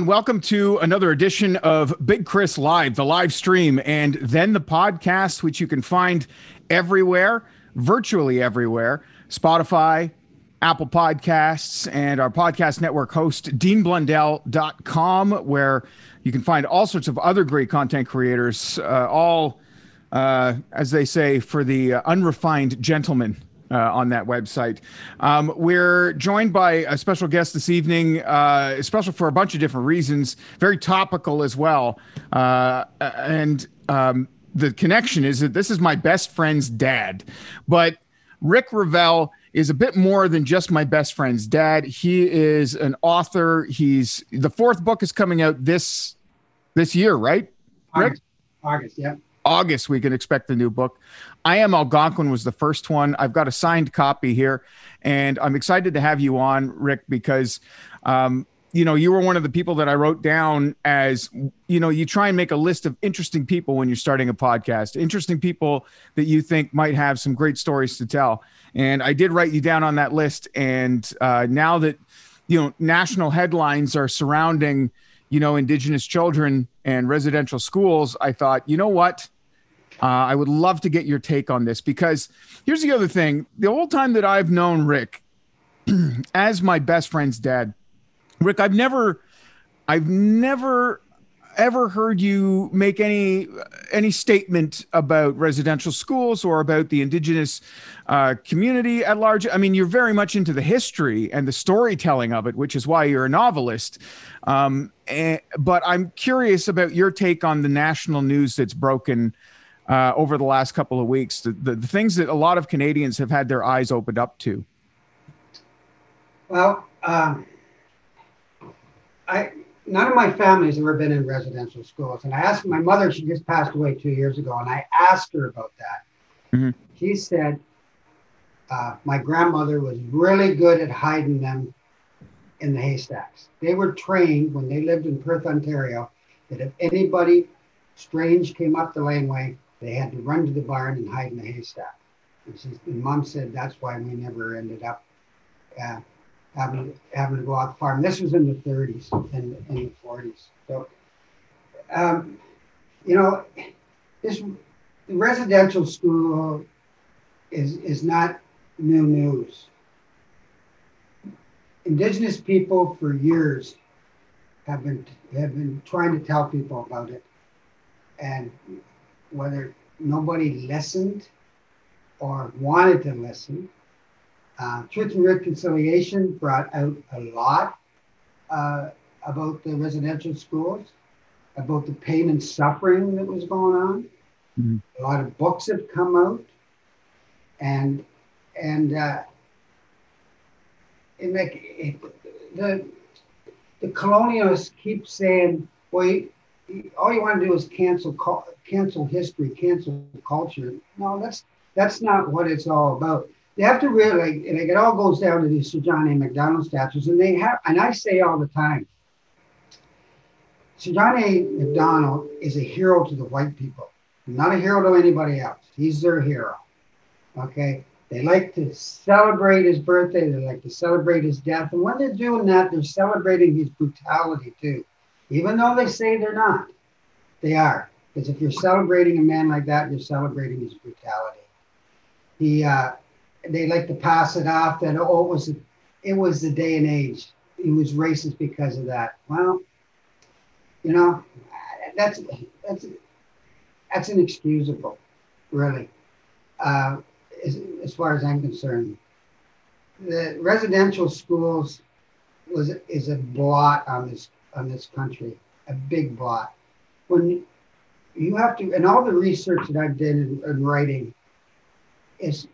Everyone. Welcome to another edition of Big Chris Live, the live stream, and then the podcast, which you can find everywhere, virtually everywhere Spotify, Apple Podcasts, and our podcast network host, deanblundell.com, where you can find all sorts of other great content creators, uh, all, uh, as they say, for the uh, unrefined gentleman uh, on that website. Um, we're joined by a special guest this evening, uh, special for a bunch of different reasons, very topical as well. Uh, and um, the connection is that this is my best friend's dad. But Rick Revelle is a bit more than just my best friend's dad. He is an author. He's the fourth book is coming out this this year, right? Rick? August, August yeah. August, we can expect the new book. I Am Algonquin was the first one. I've got a signed copy here, and I'm excited to have you on, Rick, because um, you know you were one of the people that I wrote down as you know you try and make a list of interesting people when you're starting a podcast, interesting people that you think might have some great stories to tell. And I did write you down on that list. And uh, now that you know national headlines are surrounding you know Indigenous children and residential schools, I thought, you know what? Uh, I would love to get your take on this because here's the other thing. The whole time that I've known Rick as my best friend's dad, Rick, I've never, I've never ever heard you make any any statement about residential schools or about the indigenous uh, community at large? I mean you're very much into the history and the storytelling of it which is why you're a novelist. Um, and, but i'm curious about your take on the national news that's broken uh, over the last couple of weeks the, the, the things that a lot of canadians have had their eyes opened up to. Well, um, I none of my family's ever been in residential schools, and I asked my mother. She just passed away two years ago, and I asked her about that. Mhm. She said uh, my grandmother was really good at hiding them in the haystacks. They were trained when they lived in Perth, Ontario, that if anybody strange came up the laneway, they had to run to the barn and hide in the haystack. And, she, and mom said that's why we never ended up uh, having having to go out farm. This was in the 30s and in the 40s. So, um, you know, this residential school is is not new news. Indigenous people for years have been have been trying to tell people about it, and whether nobody listened or wanted to listen, uh, Truth and Reconciliation brought out a lot uh, about the residential schools, about the pain and suffering that was going on. Mhm. A lot of books have come out, and and uh, it make it, the the colonialists keep saying, "Well, you, you- all you want to do is cancel cancel history, cancel culture." No, that's that's not what it's all about they have to really, and it all goes down to these Sir John A. Macdonald statues, and they have, and I say all the time, Sir John A. Macdonald is a hero to the white people, not a hero to anybody else. He's their hero. Okay, they like to celebrate his birthday. They like to celebrate his death, and when they're doing that, they're celebrating his brutality too, even though they say they're not. They are, because if you're celebrating a man like that, you're celebrating his brutality. He. Uh, they like to pass it off that oh it was it was the day and age. He was racist because of that. Well, You know, that's that's that's inexcusable, really, uh, as, as far as I'm concerned. The residential schools was is a blot on this on this country, a big blot. When you have to, and all the research that I've done in, in writing is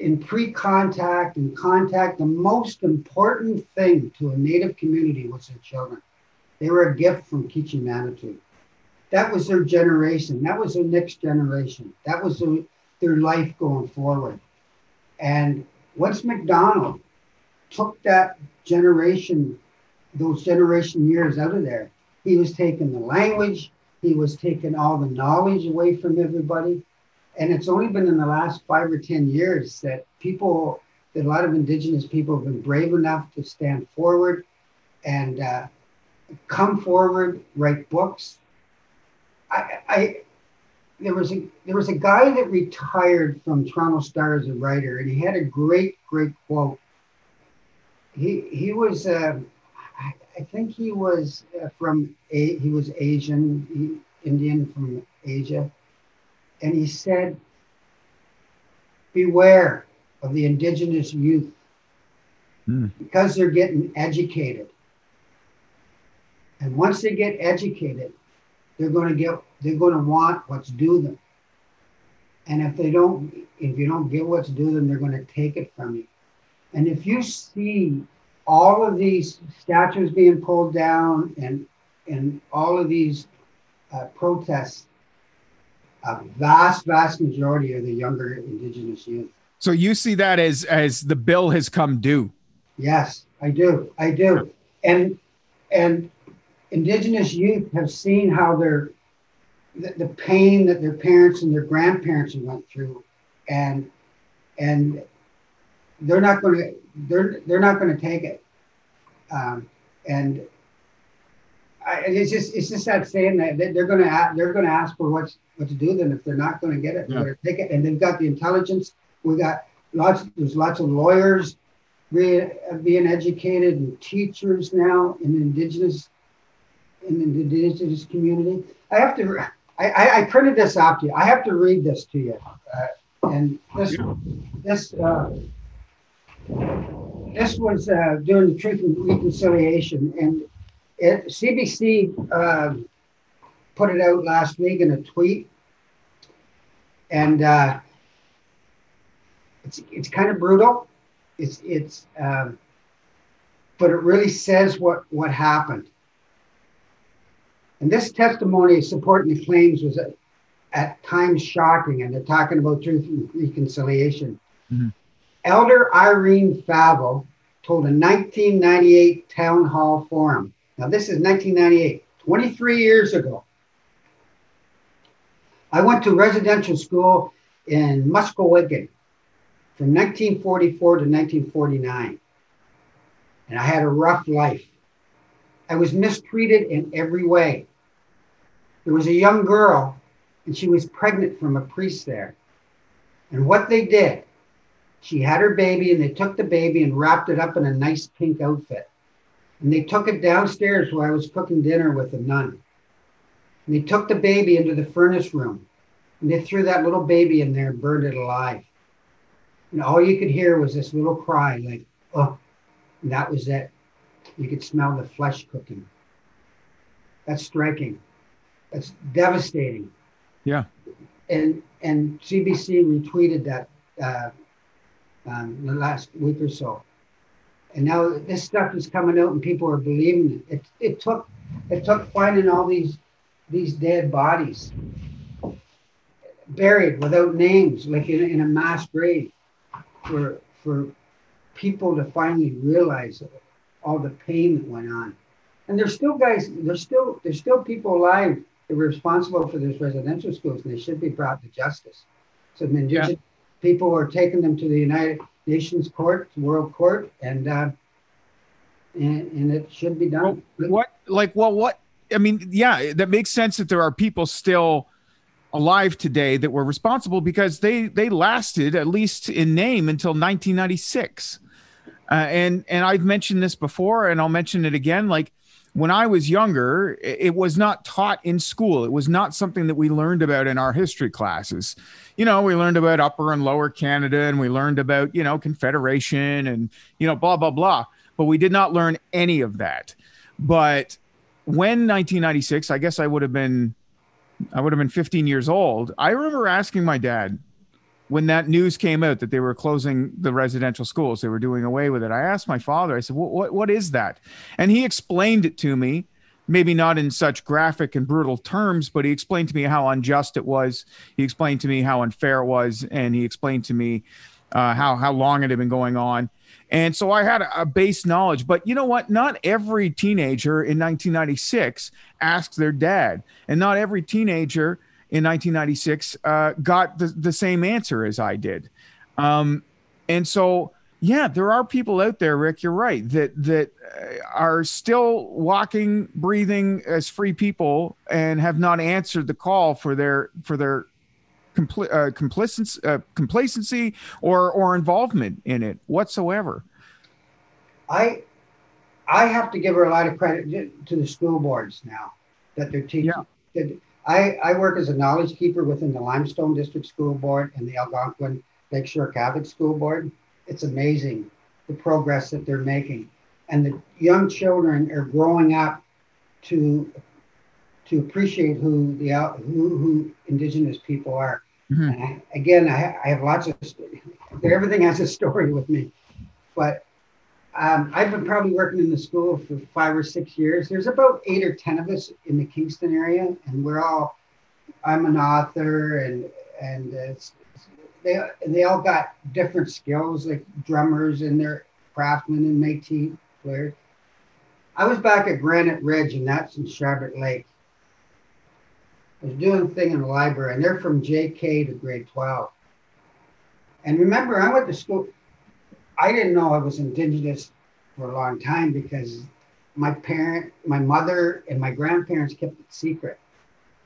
in pre-contact and contact. The most important thing to a Native community was their children. They were a gift from Kichi Manitou. That was their generation. That was their next generation. That was their, their life going forward. And once Macdonald took that generation, those generation years out of there, he was taking the language, he was taking all the knowledge away from everybody. And it's only been in the last five or 10 years that people, that a lot of Indigenous people have been brave enough to stand forward and uh, come forward, write books. I, I, there was a there was a guy that retired from Toronto Star as a writer, and he had a great great quote. He he was uh, I, think he was uh, from a he was Asian Indian from Asia, and he said, "Beware of the indigenous youth mm. because they're getting educated, and once they get educated, they're going to get they're going to want what's due them." And if they don't, if you don't get what's due them, they're going to take it from you. And if you see all of these statues being pulled down and and all of these uh, protests, a vast, vast majority of the younger indigenous youth. So you see that as as the bill has come due. Yes, I do. I do. And and indigenous youth have seen how their the, the pain that their parents and their grandparents went through and and they're not going to they're they're not going to take it. Um, and I, it's just it's just that saying that they're going to they're going to ask for what's what to do. Then if they're not going to get it, they're going take it. And they've got the intelligence. We got lots. There's lots of lawyers being, being educated and teachers now in indigenous in the indigenous community. I have to. I, I, printed this out to you. I have to read this to you. Uh, and this this uh, this was uh, during the Truth and Reconciliation, and it, CBC uh, put it out last week in a tweet, and uh, it's it's kind of brutal. It's it's, um, but it really says what what happened. And this testimony supporting the claims was at, at times shocking, and they're talking about truth and reconciliation. Mm-hmm. Elder Irene Favel told a 1998 town hall forum. Now, this is 1998, 23 years ago. I went to residential school in Muskowekwan from 1944 to 1949. And I had a rough life. I was mistreated in every way. There was a young girl, and she was pregnant from a priest there. And what they did, she had her baby and they took the baby and wrapped it up in a nice pink outfit. And they took it downstairs while I was cooking dinner with a nun. And they took the baby into the furnace room and they threw that little baby in there and burned it alive. And all you could hear was this little cry, like, oh, and that was it. You could smell the flesh cooking. That's striking. That's devastating. Yeah. And and CBC retweeted that uh, um, the last week or so. And now this stuff is coming out and people are believing it. It, it took it took finding all these these dead bodies buried without names, like in, in a mass grave, for for people to finally realize all the pain that went on. And there's still guys, there's still there's still people alive that were responsible for these residential schools, and they should be brought to justice. So the indigenous people are taking them to the United Nations Court, World Court, and uh, and, and it should be done. What, like, well, what? I mean, yeah, that makes sense that there are people still alive today that were responsible because they they lasted at least in name until 1996. Uh, and and I've mentioned this before, and I'll mention it again. Like when I was younger, it was not taught in school. It was not something that we learned about in our history classes. You know, we learned about Upper and Lower Canada, and we learned about you know Confederation and you know blah blah blah. But we did not learn any of that. But when 1996, I guess I would have been, I would have been 15 years old. I remember asking my dad when that news came out that they were closing the residential schools, they were doing away with it. I asked my father, I said, what, what, what is that? And he explained it to me, maybe not in such graphic and brutal terms, but he explained to me how unjust it was. He explained to me how unfair it was. And he explained to me uh, how, how long it had been going on. And so I had a, a, base knowledge. But you know what? Not every teenager in 1996 asked their dad, and not every teenager in 1996 uh, got the, the same answer as I did. Um, and so, yeah, there are people out there, Rick. You're right that that uh, are still walking, breathing as free people, and have not answered the call for their for their compl- uh, complacency, uh, complacency or or involvement in it whatsoever. I I have to give her a lot of credit to the school boards now that they're teaching. Yeah. I, I work as a knowledge keeper within the Limestone District School Board and the Algonquin Lakeshore Catholic School Board. It's amazing the progress that they're making. And the young children are growing up to to appreciate who the who, who indigenous people are. Mm-hmm. I, again, I, I, have lots of everything has a story with me, but um, I've been probably working in the school for five or six years. There's about eight or ten of us in the Kingston area, and we're all. I'm an author, and and it's, they they all got different skills, like drummers and they're craftsmen and Métis players. I was back at Granite Ridge, and that's in Sharbot Lake. I was doing a thing in the library, and they're from JK to grade 12. And remember, I went to school. I didn't know I was indigenous for a long time because my parent, my mother, and my grandparents kept it secret.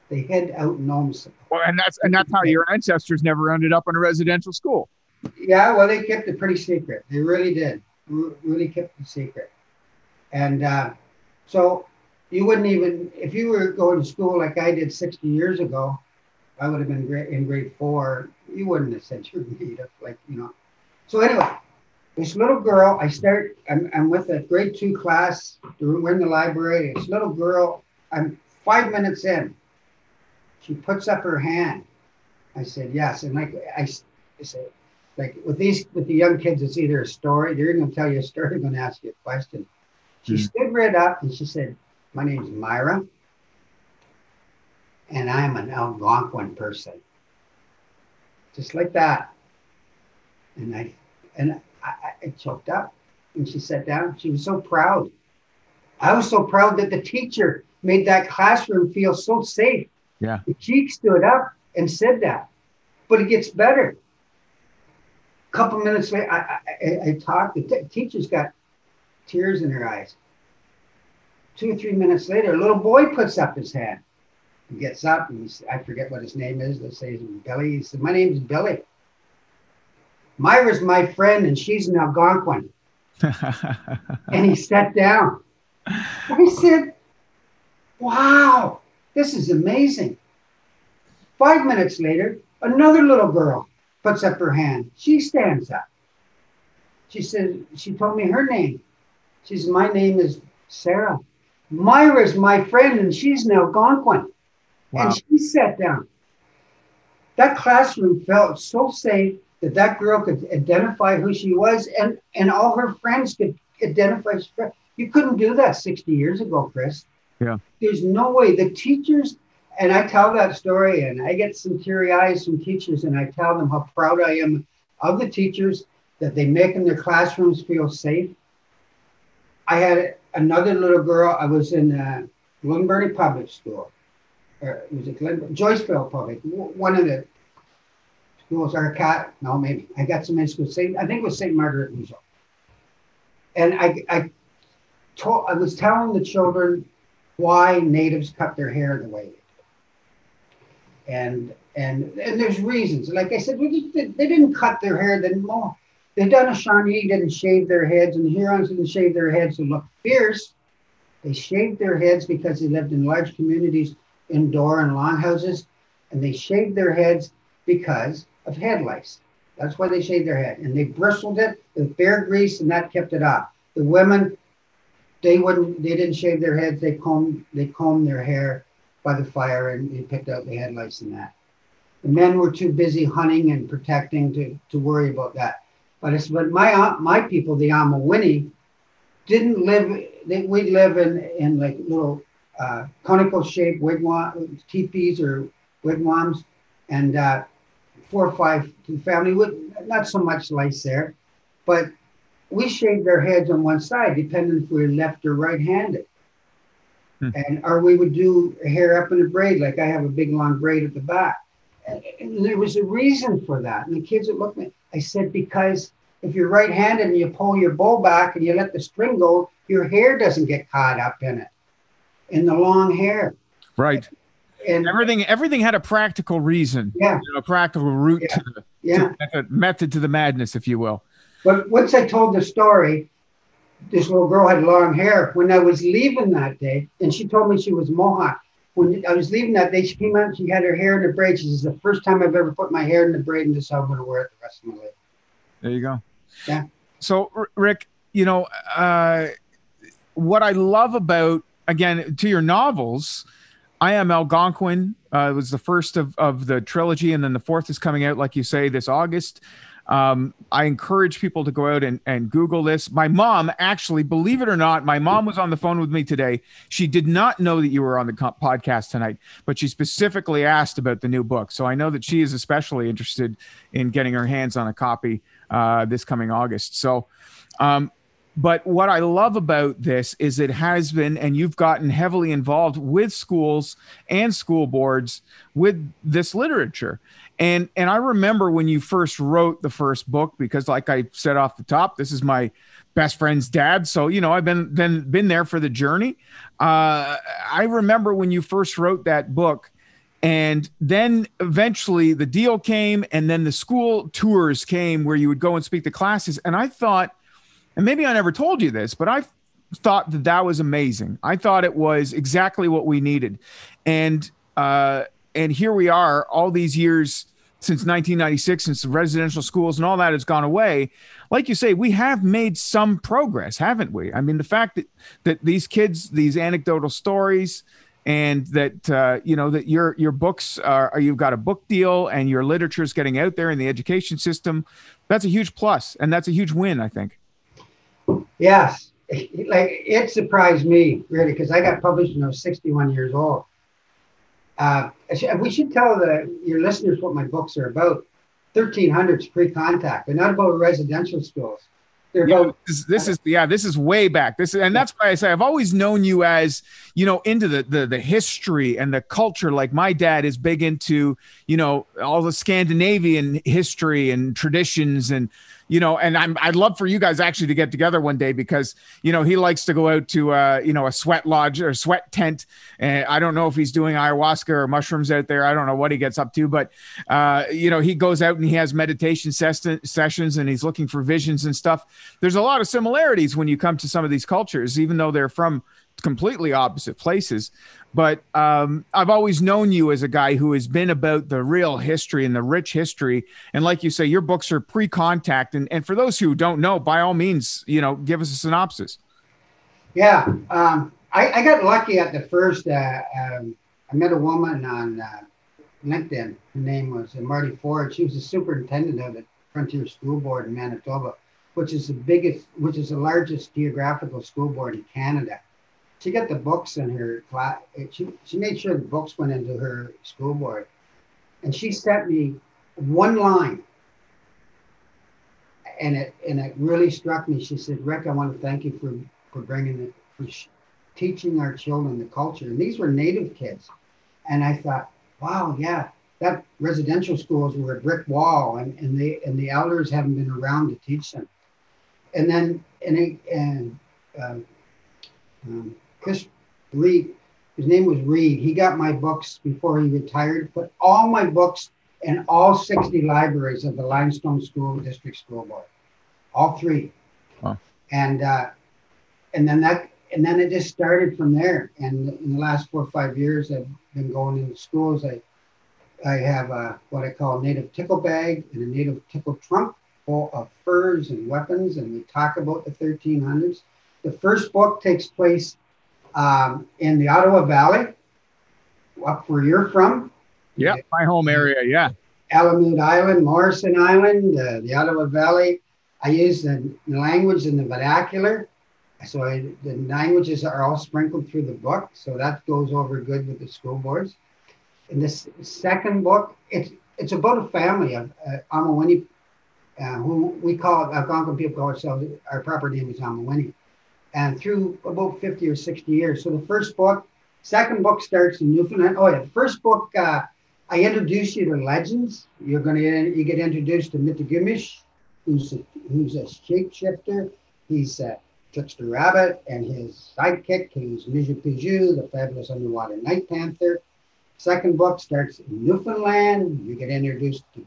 They hid out in gnomes. Well, and that's and that's how your ancestors never ended up in a residential school. Yeah, well, they kept it pretty secret. They really did. Really kept it secret. And uh, so you wouldn't even, if you were going to school like I did 60 years ago, I would have been in grade four. You wouldn't have said you're native, like, you know. So anyway, this little girl, I start, I'm, I'm with a grade two class, we're in the library. This little girl, I'm five minutes in. She puts up her hand. I said, yes. And like, I, I said, like with these, with the young kids, it's either a story, they're going to tell you a story, they're going to ask you a question. She mm-hmm. stood right up and she said, my name is Myra, and I'm an Algonquin person. Just like that. And I, and I, I choked up and she sat down. She was so proud. I was so proud that the teacher made that classroom feel so safe. Yeah. She stood up and said that. But it gets better. A couple minutes later, I, I, I talked. The t- teacher's got tears in her eyes. Two or three minutes later, a little boy puts up his hand. He gets up and I forget what his name is. Let's say Billy. He said, My name's Billy. Myra's my friend and she's an Algonquin. and he sat down. I said, Wow, this is amazing. Five minutes later, another little girl puts up her hand. She stands up. She said, She told me her name. She said, My name is Sarah. Myra's my friend and she's an Algonquin. Wow. And she sat down. That classroom felt so safe that that girl could identify who she was and, and all her friends could identify. You couldn't do that 60 years ago, Chris. Yeah. There's no way. The teachers, and I tell that story and I get some teary eyes from teachers and I tell them how proud I am of the teachers that they make in their classrooms feel safe. I had another little girl. I was in uh, Glenburnie Public School. Or was it Glen, Joyceville Public? One of the schools. Our cat. No, maybe I got some school. Saint, I think it was St. Margaret. And I, I told, I was telling the children why natives cut their hair the way they. And and and there's reasons. Like I said, they, didn't cut their hair. Then more the Shawnee didn't shave their heads, and the Hurons didn't shave their heads to look fierce. They shaved their heads because they lived in large communities, indoor and longhouses, and they shaved their heads because of head lice. That's why they shaved their head, and they bristled it with bear grease, and that kept it off. The women, they wouldn't, they didn't shave their heads. They combed, they combed their hair by the fire, and they picked out the head lice and that. The men were too busy hunting and protecting to, to worry about that. But it's but my my people, the Amawini, didn't live. They, we live in in like little uh, conical shaped wigwam teepees or wigwams, and uh, four or five family with not so much lice there, but we shaved our heads on one side, depending if we are left or right-handed. Hmm. And or we would do hair up in a braid, like I have a big long braid at the back. And, and there was a reason for that. And the kids would look at me. I said, because if you're right-handed and you pull your bow back and you let the string go, your hair doesn't get caught up in it, in the long hair. Right. And everything, everything had a practical reason. Yeah. You know, a practical route yeah. to the yeah. to method, method to the madness, if you will. But once I told the story, this little girl had long hair. When I was leaving that day, and she told me she was Mohawk. When I was leaving that day, she came out. She had her hair in a braid. She says, "The first time I've ever put my hair in a braid, and this I'm going to wear it the rest of my life." There you go. Yeah. So, Rick, you know, uh, what I love about, again, to your novels, I Am Algonquin uh, was the first of, of the trilogy, and then the fourth is coming out, like you say, this August. Um, I encourage people to go out and, and Google this. My mom, actually, believe it or not, my mom was on the phone with me today. She did not know that you were on the co- podcast tonight, but she specifically asked about the new book. So I know that she is especially interested in getting her hands on a copy uh, this coming August. So, um, but what I love about this is it has been, and you've gotten heavily involved with schools and school boards with this literature. And and I remember when you first wrote the first book, because like I said off the top, this is my best friend's dad. So, you know, I've been then been there for the journey. Uh, I remember when you first wrote that book. And then eventually the deal came, and then the school tours came where you would go and speak to classes. And I thought, and maybe I never told you this, but I thought that that was amazing. I thought it was exactly what we needed, and uh, and here we are, all these years since 1996, since the residential schools and all that has gone away. Like you say, we have made some progress, haven't we? I mean, the fact that that these kids, these anecdotal stories, and that uh, you know that your your books are you've got a book deal and your literature is getting out there in the education system. That's a huge plus, and that's a huge win, I think. Yes, like it surprised me really because I got published when I was 61 years old. Uh, we should tell the, your listeners what my books are about. 1300s pre-contact. They're not about residential schools. They're yeah, about. This, this, is yeah. This is way back. This is, and that's why I say I've always known you as you know into the the the history and the culture. Like my dad is big into you know all the Scandinavian history and traditions and you know, and I'm I'd love for you guys actually to get together one day because you know he likes to go out to uh, you know a sweat lodge or sweat tent. And I don't know if he's doing ayahuasca or mushrooms out there. I don't know what he gets up to, but uh, you know he goes out and he has meditation ses- sessions and he's looking for visions and stuff. There's a lot of similarities when you come to some of these cultures, even though they're from completely opposite places. But um, I've always known you as a guy who has been about the real history and the rich history. And like you say, your books are pre-contact. And, and for those who don't know, by all means, you know, give us a synopsis. Yeah, um, I, I, got lucky at the first. Uh, um, I met a woman on uh, LinkedIn. Her name was uh, Marty Ford. She was the superintendent of the Frontier School Board in Manitoba, which is the biggest, which is the largest geographical school board in Canada she got the books in her class. She, she made sure the books went into her school board. And she sent me one line. And it, and it really struck me. She said, Rick, I want to thank you for, for bringing it, for teaching our children the culture. And these were native kids. And I thought, wow, yeah, that residential schools were a brick wall and, and they and the elders haven't been around to teach them. And then and, and um, um, Chris Reed, his name was Reed. He got my books before he retired, put all my books in all 60 libraries of the Limestone School District School Board, all three. And uh, and then that and then it just started from there. And in the last four or five years, I've been going into schools. I I have a, what I call a native tickle bag and a native tickle trunk full of furs and weapons, and we talk about the 1300s. The first book takes place um, in the Ottawa Valley, up where you're from. Yeah, my home area. Yeah. Allumette Island, Morrison Island, uh, the Ottawa Valley. I use the language in the vernacular. So I, the languages are all sprinkled through the book. So that goes over good with the school boards. In this second book, it's it's about a family of uh, Amawini, uh, who we call Algonquin people call ourselves. Our proper name is Amawini, and through about fifty or sixty years. So the first book, second book starts in Newfoundland. Oh yeah, the first book. Uh, I introduce you to legends. You're gonna you get introduced to Mitigumish, who's a, who's a shapeshifter. He's a Trickster Rabbit and his sidekick, who's Mijipijiu, the fabulous underwater night panther. Second book starts in Newfoundland. You get introduced to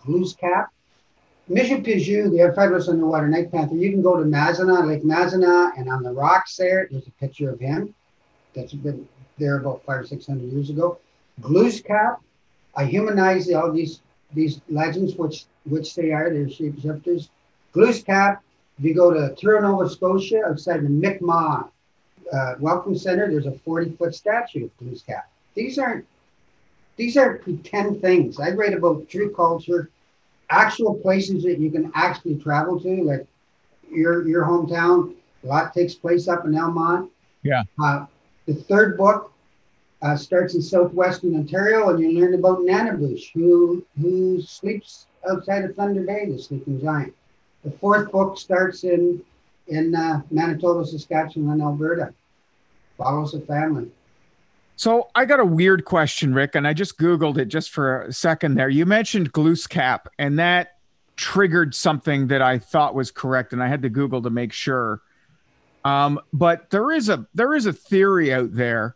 Glooscap. Mijipijiu, the fabulous underwater night panther. You can go to Mazinaw, Lake Mazinaw, and on the rocks there, there's a picture of him that's been there about five or six hundred years ago. Glooscap, I humanize all these these legends, which which they are. They're shapeshifters. Glooscap. If you go to Truro, Nova Scotia, outside the Mi'kmaq uh, Welcome Center, there's a 40 foot statue of Glooscap. These aren't these are pretend things. I write about true culture, actual places that you can actually travel to, like your your hometown. A lot takes place up in Elmont. Yeah. Uh, the third book uh, starts in southwestern Ontario, and you learn about Nanabush, who who sleeps outside of Thunder Bay, the sleeping giant. The fourth book starts in in uh, Manitoba, Saskatchewan, and Alberta. Follows a family. So I got a weird question, Rick, and I just Googled it just for a second there. You mentioned Glooscap, and that triggered something that I thought was correct, and I had to Google to make sure. Um, but there is a there is a theory out there,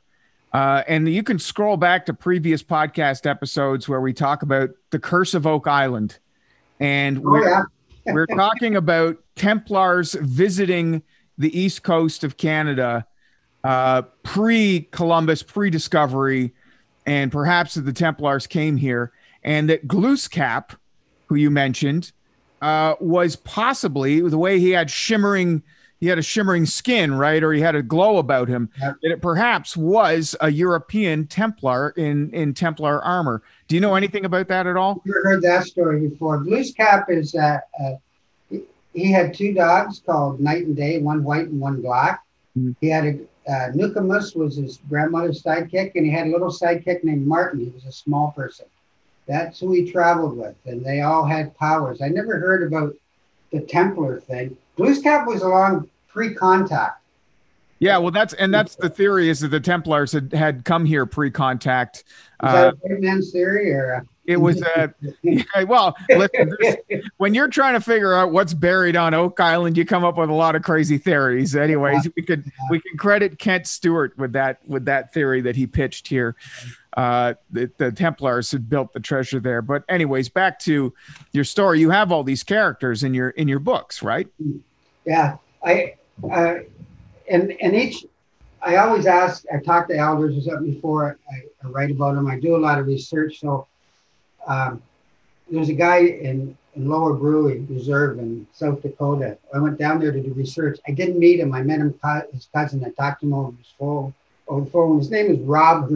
uh, and you can scroll back to previous podcast episodes where we talk about the curse of Oak Island, and Oh, we're, yeah. we're talking about Templars visiting the east coast of Canada uh, pre Columbus, pre discovery, and perhaps that the Templars came here, and that Glooskap, who you mentioned, uh, was possibly the way he had shimmering. He had a shimmering skin, right, or he had a glow about him. That it perhaps was a European Templar in in Templar armor. Do you know anything about that at all? Never heard that story before. Glooscap is uh, uh, he, had two dogs called Night and Day, one white and one black. Mhm. He had a uh, Nukamus was his grandmother's sidekick, and he had a little sidekick named Martin. He was a small person. That's who he traveled with, and they all had powers. I never heard about the Templar thing. Glooscap was along pre-contact. Yeah, well, that's and that's the theory is that the Templars had, had come here pre-contact. Is Uh, that a white man's theory, or? It was uh, yeah, well, listen, when you're trying to figure out what's buried on Oak Island, you come up with a lot of crazy theories. Anyways, we could we can credit Kent Stewart with that with that theory that he pitched here. Uh, the, the Templars had built the treasure there. But anyways, back to your story. You have all these characters in your in your books, right? Yeah, I, uh, and and each, I always ask. I talk to elders or something before I, I write about them. I do a lot of research. So, um, there's a guy in, in Lower Brule Reserve in South Dakota. I went down there to do research. I didn't meet him. I met him, his cousin. I talked to him over his phone. Over the phone. His name is Rob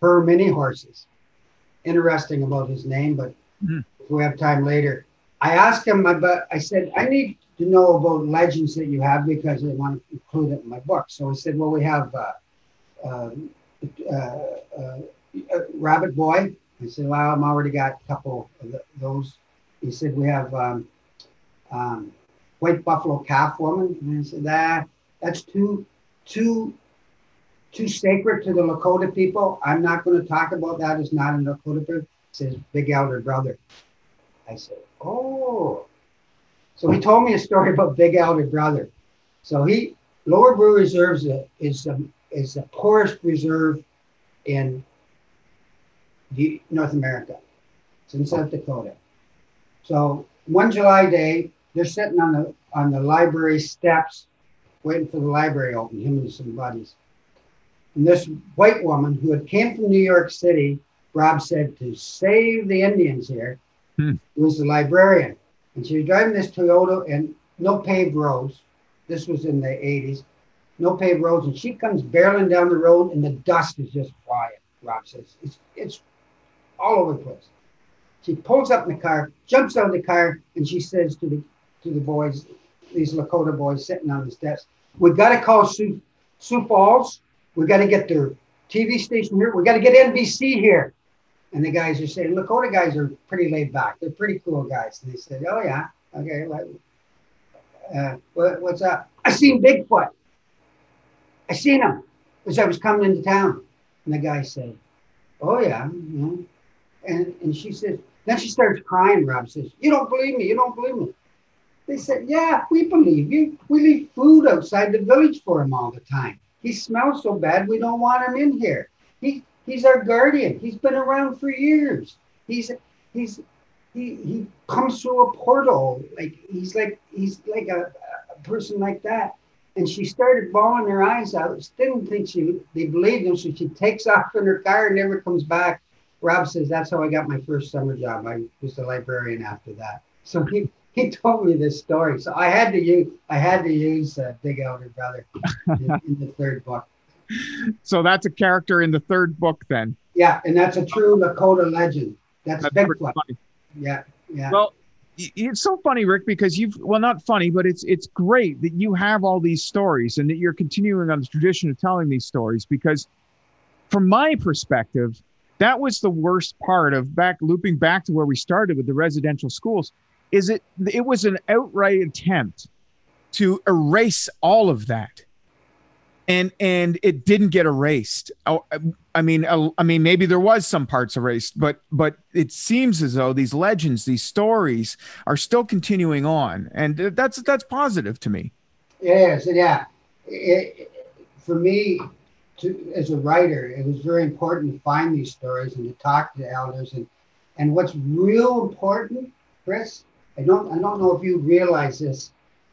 Her, Many Horses. Interesting about his name, but Mhm. if we have time later. I asked him about. I said I need to know about legends that you have because I want to include it in my book. So he said, well, we have uh, um, uh, uh, uh, Rabbit Boy. I said, well, I'm already got a couple of those. He said, we have um, um, White Buffalo Calf Woman. And I said, that that's too, too, too sacred to the Lakota people. I'm not going to talk about that. It's not in Lakota. people." Says, Big Elder Brother. I said, oh. So he told me a story about Big Elder Brother. So he Lower Brule Reserve is a, is a, is the poorest reserve in North America. It's in South Dakota. So one July day, they're sitting on the on the library steps waiting for the library open, him and some buddies. And this white woman who had came from New York City, Rob said, to save the Indians here, Hmm. was the librarian. And she was driving this Toyota and no paved roads. This was in the 80s. No paved roads. And she comes barreling down the road and the dust is just flying, Rob says. It's, it's all over the place. She pulls up in the car, jumps out of the car, and she says to the to the boys, these Lakota boys sitting on the steps, we got to call Sioux, Sioux Falls. We got to get their TV station here. We got to get NBC here. And the guys are saying, Lakota guys are pretty laid back. They're pretty cool guys. And they said, oh, yeah. Okay. Uh, what, what's up? I seen Bigfoot. I seen him as I was coming into town. And the guy said, oh, yeah. yeah. And, and she says, then she starts crying. Rob says, you don't believe me. You don't believe me. They said, yeah, we believe you. We leave food outside the village for him all the time. He smells so bad, we don't want him in here. He, he's our guardian. He's been around for years. He's, he's, he, he comes through a portal. Like he's like, he's like a, a person like that. And she started bawling her eyes out. She didn't think she, they believed him. So she takes off in her car and never comes back. Rob says, that's how I got my first summer job. I was a librarian after that. So he, he told me this story. So I had to use I had to use uh, Big Elder Brother in, in, the third book. So that's a character in the third book, then. Yeah, and that's a true Lakota legend. That's, that's Bigfoot. Yeah, yeah. Well, it's so funny, Rick, because you've well, not funny, but it's it's great that you have all these stories and that you're continuing on the tradition of telling these stories. Because, from my perspective, that was the worst part of back looping back to where we started with the residential schools is it it was an outright attempt to erase all of that. And and it didn't get erased. Oh, i mean i mean maybe there was some parts erased but but it seems as though these legends these stories are still continuing on. And that's that's positive to me. Yes yeah. It, for me to, as a writer it was very important to find these stories and to talk to elders and and what's real important chris I don't I don't know if you realize this.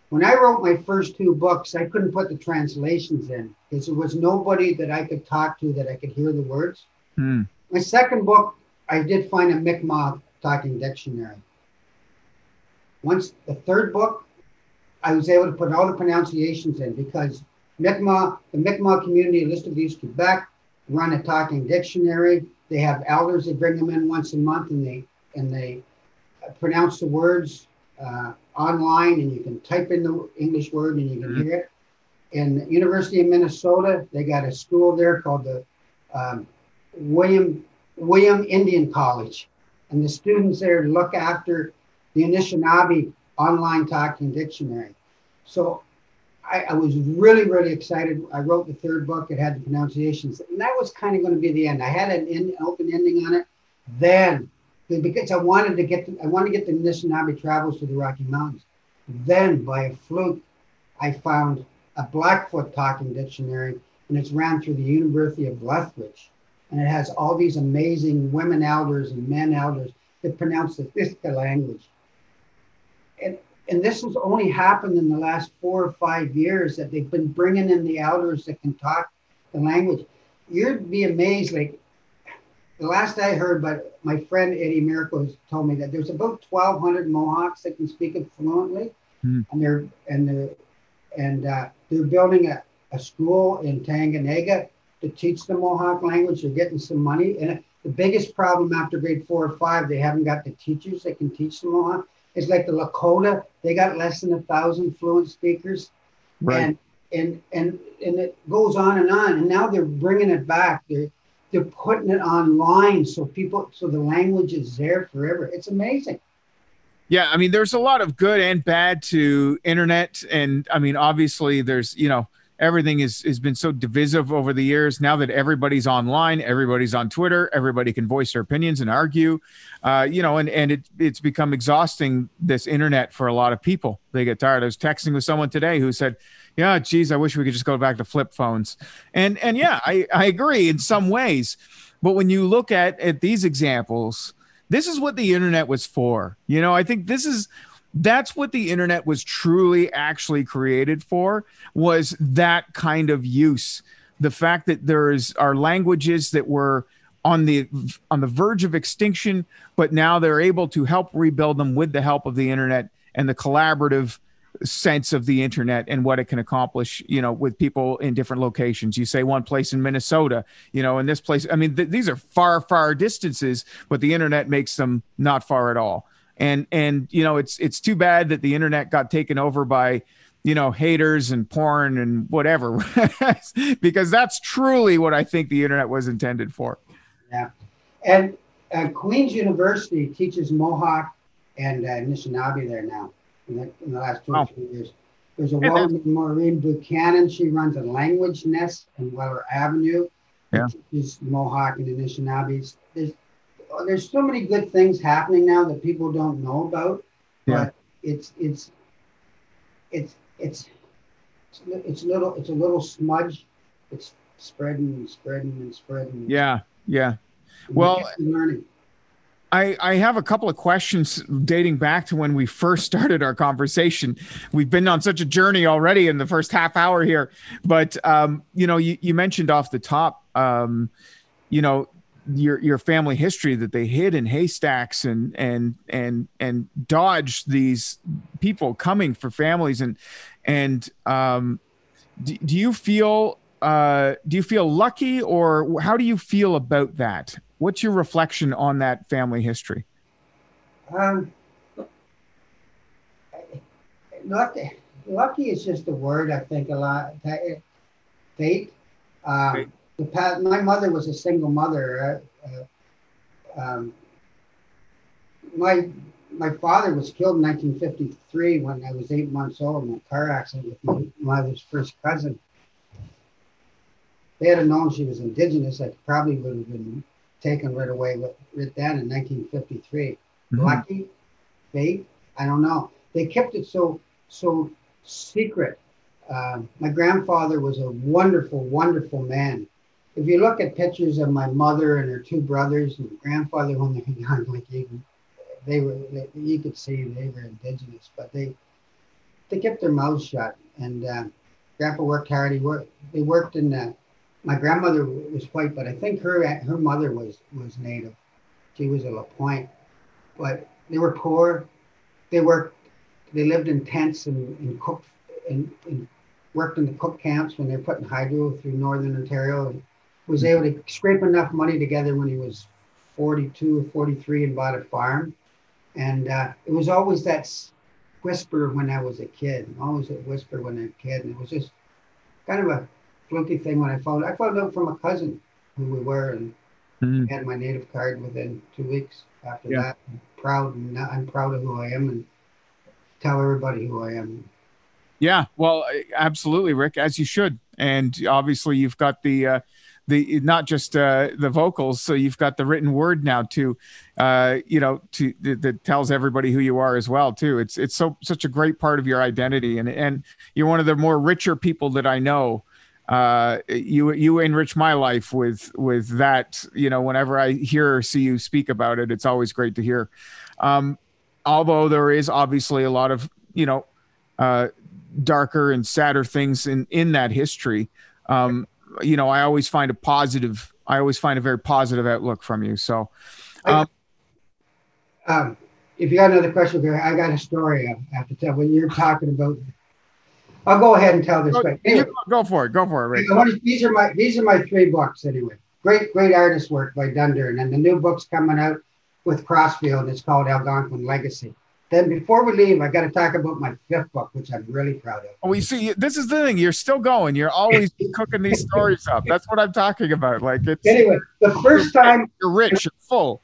When I wrote my first two books, I couldn't put the translations in because there was nobody that I could talk to that I could hear the words. Hmm. My second book, I did find a Mi'kmaq talking dictionary. Once the third book, I was able to put all the pronunciations in because Mi'kmaq, the Mi'kmaq community List of East Quebec run a talking dictionary. They have elders that bring them in once a month and they and they pronounce the words uh, online and you can type in the English word and you can mm-hmm. hear it. In the University of Minnesota, they got a school there called the um, William William Indian College, and the students there look after the Anishinaabe online talking dictionary. So I, I, was really, really excited. I wrote the third book. It had the pronunciations, and that was kind of going to be the end. I had an, in, an open ending on it. Then because I wanted to get the, I wanted to get the Anishinaabe travels to the Rocky Mountains. Then by a fluke, I found a Blackfoot talking dictionary, and it's ran through the University of Lethbridge, and it has all these amazing women elders and men elders that pronounce the Siksika language. And and this has only happened in the last four or five years that they've been bringing in the elders that can talk the language. You'd be amazed, like the last I heard, but my friend Eddie Miracle has told me that there's about 1,200 Mohawks that can speak it fluently, mm. and they're and they're and uh, they're building a, a school in Tyendinaga to teach the Mohawk language. They're getting some money, and the biggest problem after grade four or five, they haven't got the teachers that can teach the Mohawk. It's like the Lakota; they got less than a thousand fluent speakers, right. and and and and it goes on and on. And now they're bringing it back. They're they're putting it online so people so the language is there forever it's amazing yeah i mean there's a lot of good and bad to internet and i mean obviously there's you know everything is has been so divisive over the years now that everybody's online everybody's on twitter everybody can voice their opinions and argue uh, you know and and it, it's become exhausting this internet for a lot of people they get tired i was texting with someone today who said yeah, geez, I wish we could just go back to flip phones. And and yeah, I, I agree in some ways. But when you look at at these examples, this is what the internet was for. You know, I think this is that's what the internet was truly actually created for was that kind of use. The fact that there is are languages that were on the on the verge of extinction but now they're able to help rebuild them with the help of the internet and the collaborative sense of the internet and what it can accomplish you know with people in different locations. You say one place in minnesota you know in this place i mean th- these are far far distances but the internet makes them not far at all and and you know it's it's too bad that the internet got taken over by you know haters and porn and whatever because that's truly what i think the internet was intended for yeah and uh, queens university teaches mohawk and uh, Anishinaabe there now in the, in the last two or three years. There's a woman named Maureen Buchanan. She runs a language nest in Weller Avenue. Yeah. She's Mohawk and Anishinaabe. There's, there's so many good things happening now that people don't know about. Yeah. But it's it's it's it's it's little it's a little smudge. It's spreading and spreading and spreading. Yeah, yeah. Well, learning. I, I have a couple of questions dating back to when we first started our conversation. We've been on such a journey already in the first half hour here, but um, you know, you, you mentioned off the top, um, you know, your your family history that they hid in haystacks and and and and dodged these people coming for families and and um, do, do you feel uh, do you feel lucky or how do you feel about that? What's your reflection on that family history? Um, lucky, lucky is just a word I think a lot. Fate. Um, past, my mother was a single mother. Uh, um, my my father was killed in 1953 when I was eight months old in a car accident with my mother's first cousin. They had known she was indigenous, I probably would have been taken right away with, with then in 1953. Mm-hmm. Lucky, fate, I don't know. They kept it so so secret. Uh, my grandfather was a wonderful, wonderful man. If you look at pictures of my mother and her two brothers and grandfather when they were young, like you, they were, they, you could see they were indigenous, but they they kept their mouths shut. And uh, Grandpa worked hard. He worked. They worked in the my grandmother was white, but I think her her mother was was native. She was a Lapointe, but they were poor. They worked. They lived in tents and, and cooked and, and worked in the cook camps when they're putting hydro through northern Ontario. And was able to scrape enough money together when he was 42 or 43 and bought a farm. And uh, it was always that whisper when I was a kid, always a whisper when I was a kid. And it was just kind of a fluky thing when I found I found out from a cousin who we were and mm-hmm. had my native card within two weeks after yeah. that. I'm proud and I'm proud of who I am and tell everybody who I am. Yeah, well, absolutely, Rick, as you should. And obviously, you've got the uh, the not just uh, the vocals, so you've got the written word now too. Uh, you know, to that tells everybody who you are as well too. It's it's so such a great part of your identity, and and you're one of the more richer people that I know uh, you you enrich my life with with that. You know, whenever I hear or see you speak about it, it's always great to hear. Um, although there is obviously a lot of you know uh, darker and sadder things in in that history. Um, you know, I always find a positive. I always find a very positive outlook from you. So. Um, um, if you got another question, I got a story I have to tell. When you're talking about I'll go ahead and tell this. Go, anyway, go for it. Go for it, Rick. these are my these are my three books anyway. Great great artist work by Dundurn, and the new book's coming out with Crossfield. It's called Algonquin Legacy. Then before we leave, I got to talk about my fifth book, which I'm really proud of. Oh, we see. This is the thing. You're still going. You're always cooking these stories up. That's what I'm talking about. Like it's anyway. The first time you're rich, you're full.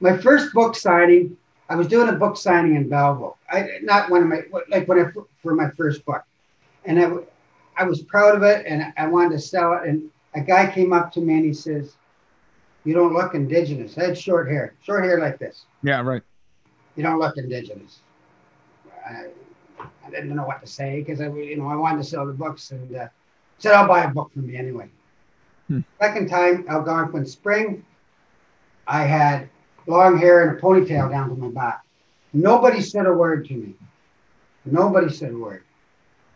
My first book signing. I was doing a book signing in Belleville. I not one of my like when I for my first book and I, I was proud of it and I wanted to sell it. And a guy came up to me and he says, You don't look indigenous. I had short hair, short hair like this. Yeah, right. You don't look indigenous. I, I didn't know what to say because I, you know, I wanted to sell the books and uh, said, I'll buy a book from me anyway. Hmm. Second time, Algonquin Spring, I had long hair and a ponytail down to my back. Nobody said a word to me. Nobody said a word.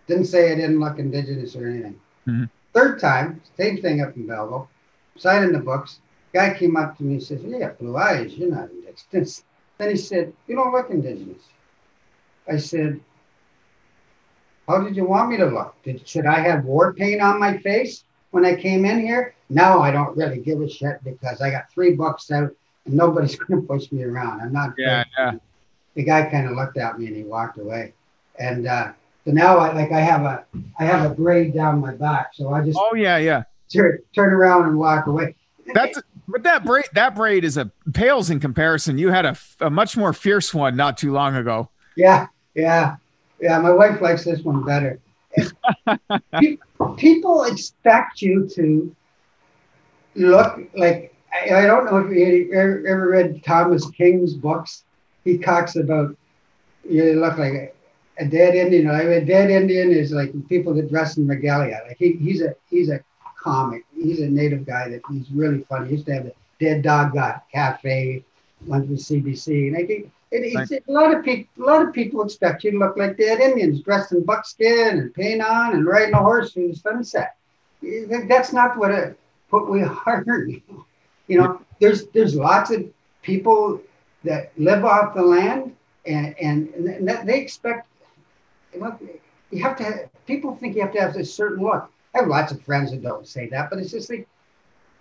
Didn't say I didn't look indigenous or anything. Mhm. Third time, same thing up in Belleville, signing the books. Guy came up to me and says, "Yeah, blue eyes, you're not indigenous. Then he said, You don't look indigenous. I said, How did you want me to look? Did, should I have war paint on my face when I came in here? No, I don't really give a shit because I got three bucks out and nobody's going to push me around. I'm not. Yeah, yeah. The guy kind of looked at me and he walked away. And uh, so now I like I have a I have a braid down my back, so I just Oh yeah, yeah. turn, turn around and walk away. That's but that braid that braid is a pales in comparison. You had a, a much more fierce one not too long ago. Yeah, yeah, yeah. My wife likes this one better. People expect you to look like I, don't know if you ever, ever read Thomas King's books. He talks about you look like a, a dead Indian. Like a dead Indian is like people that dress in regalia. Like he, he's a he's a comic. He's a native guy that he's really funny. He used to have the Dead Dog Got Cafe, went with CBC, and I think it, a lot of people. A lot of people expect you to look like dead Indians, dressed in buckskin and paint on and riding a horse through the sunset. That's not what a, what we are. You know, there's there's lots of people that live off the land, and and, and that they expect. Look, you have to. Have, people think you have to have a certain look. I have lots of friends that don't say that, but it's just like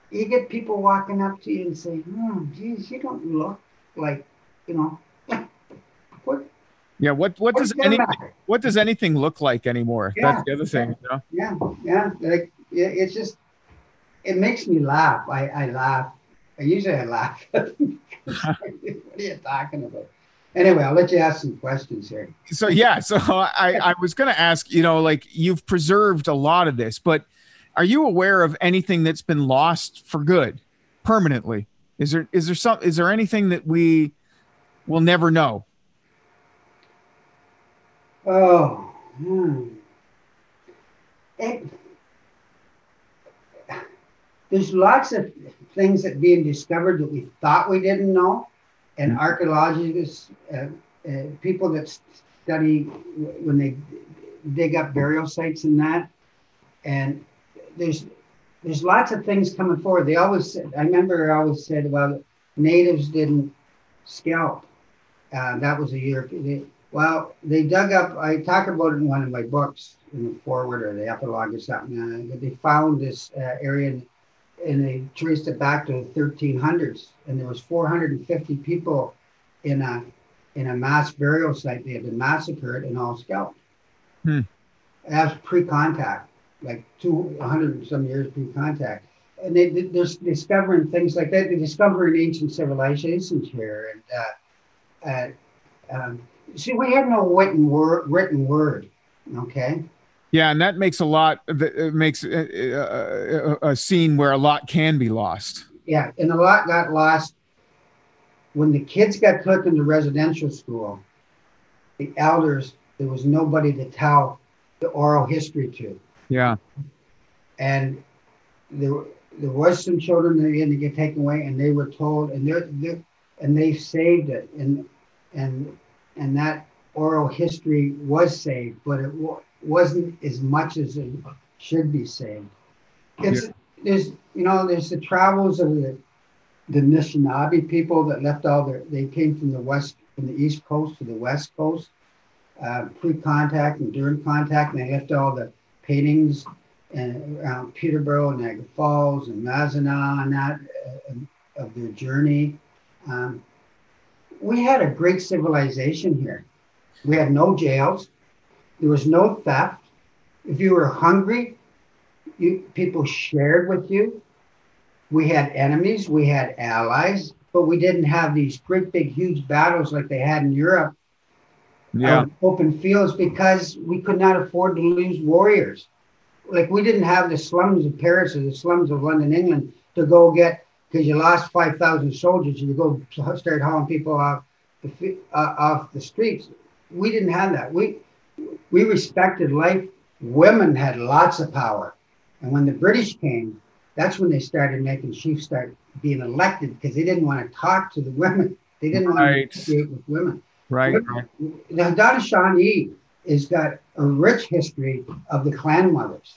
you get people walking up to you and say, "Hmm, geez, you don't look like, you know, what." Yeah, what what does any matter? what does anything look like anymore? Yeah. That's the other thing. You know? Yeah, yeah. Like yeah, it's just it makes me laugh. I, I laugh. I usually I laugh. what are you talking about? Anyway, I'll let you ask some questions here. So yeah, so I I was going to ask, you know, like you've preserved a lot of this, but are you aware of anything that's been lost for good, permanently? Is there is there some is there anything that we will never know? Oh, hmm. It- there's lots of things that being discovered that we thought we didn't know, and archaeologists, uh, uh, people that study when they dig up burial sites and that, and there's there's lots of things coming forward. They always said, I remember I always said, well, natives didn't scalp. Uh, that was a European. Well, they dug up. I talk about it in one of my books, in the forward or the epilogue or something. Uh, they found this uh, area, and they traced it back to the 1300s, and there was 450 people in a in a mass burial site. They had been massacred and all scalped. Hmm. That's pre-contact, like 200 and some years pre-contact. And they, they- they're discovering things like that. They're discovering ancient civilizations here, and uh, uh, um, see, we have no written word. Written word, okay? Yeah, and that makes a lot. Uh, it uh, makes a, a, a scene where a lot can be lost. Yeah, and a lot got lost when the kids got put into residential school. The elders, there was nobody to tell the oral history to, Yeah, and there there was some children that had to get taken away, and they were told, and they and they saved it, and and and that oral history was saved, but it wa- wasn't as much as it should be saved. It's there's you know there's the travels of the the Anishinaabe people that left all their they came from the west from the east coast to the west coast uh, pre-contact and during contact, and they left all the paintings and around Peterborough and Niagara Falls and Mazinaw and that uh, of their journey. Um, we had a great civilization here. We had no jails. There was no theft. If you were hungry, you people shared with you. We had enemies, we had allies, but we didn't have these great big huge battles like they had in Europe yeah, in open fields because we could not afford to lose warriors. Like we didn't have the slums of Paris or the slums of London, England to go get because you lost five thousand soldiers and you go start hauling people off the uh, off the streets. We didn't have that. We we respected life. Women had lots of power, and when the British came, that's when they started making chiefs start being elected because they didn't want to talk to the women. They didn't want to negotiate with women. Right. right. The Haudenosaunee has got a rich history of the clan mothers.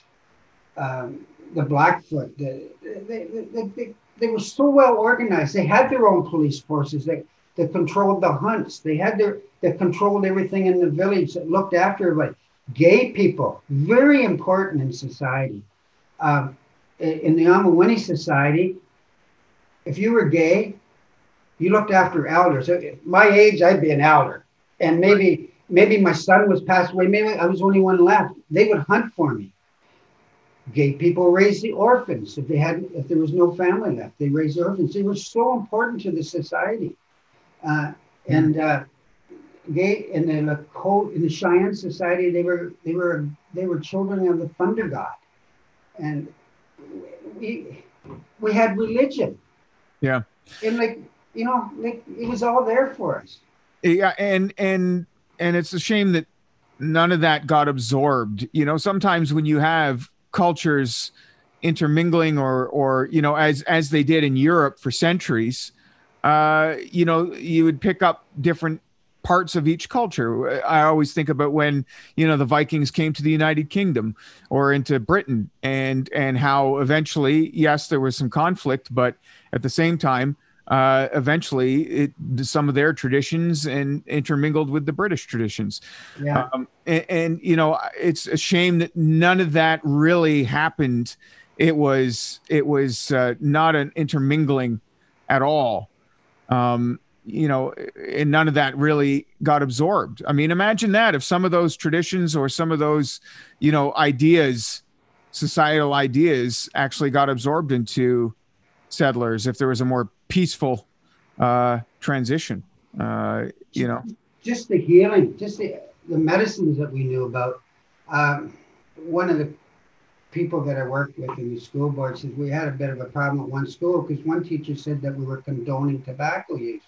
Um, the Blackfoot, the, they, they, they, they, were so well organized. They had their own police forces They, that controlled the hunts. They had their that controlled everything in the village that looked after everybody. Gay people, very important in society. Um, in the Amawini society, if you were gay, you looked after elders. my age, I'd be an elder, and maybe maybe my son was passed away. Maybe I was the only one left. They would hunt for me. Gay people raised the orphans if they had if there was no family left. They raised the orphans. They were so important to the society, uh, and uh, gay in the Lakota, in the Cheyenne society, they were they were they were children of the thunder god, and we we had religion. Yeah, and like you know, like it was all there for us. Yeah, and and and it's a shame that none of that got absorbed. You know, sometimes when you have cultures intermingling or or you know as as they did in Europe for centuries, uh, you know, you would pick up different parts of each culture. I always think about when you know the Vikings came to the United Kingdom or into Britain, and and how eventually, yes, there was some conflict, but at the same time, uh, eventually it, some of their traditions and intermingled with the British traditions. Yeah. Um, and, and, you know, it's a shame that none of that really happened. It was it was uh, not an intermingling at all. Um, you know, and none of that really got absorbed. I mean, imagine that if some of those traditions or some of those, you know, ideas, societal ideas actually got absorbed into settlers, if there was a more peaceful uh, transition. Uh, you know, just the healing, just the, the medicines that we knew about. Um, one of the people that I worked with in the school board says we had a bit of a problem at one school because one teacher said that we were condoning tobacco use.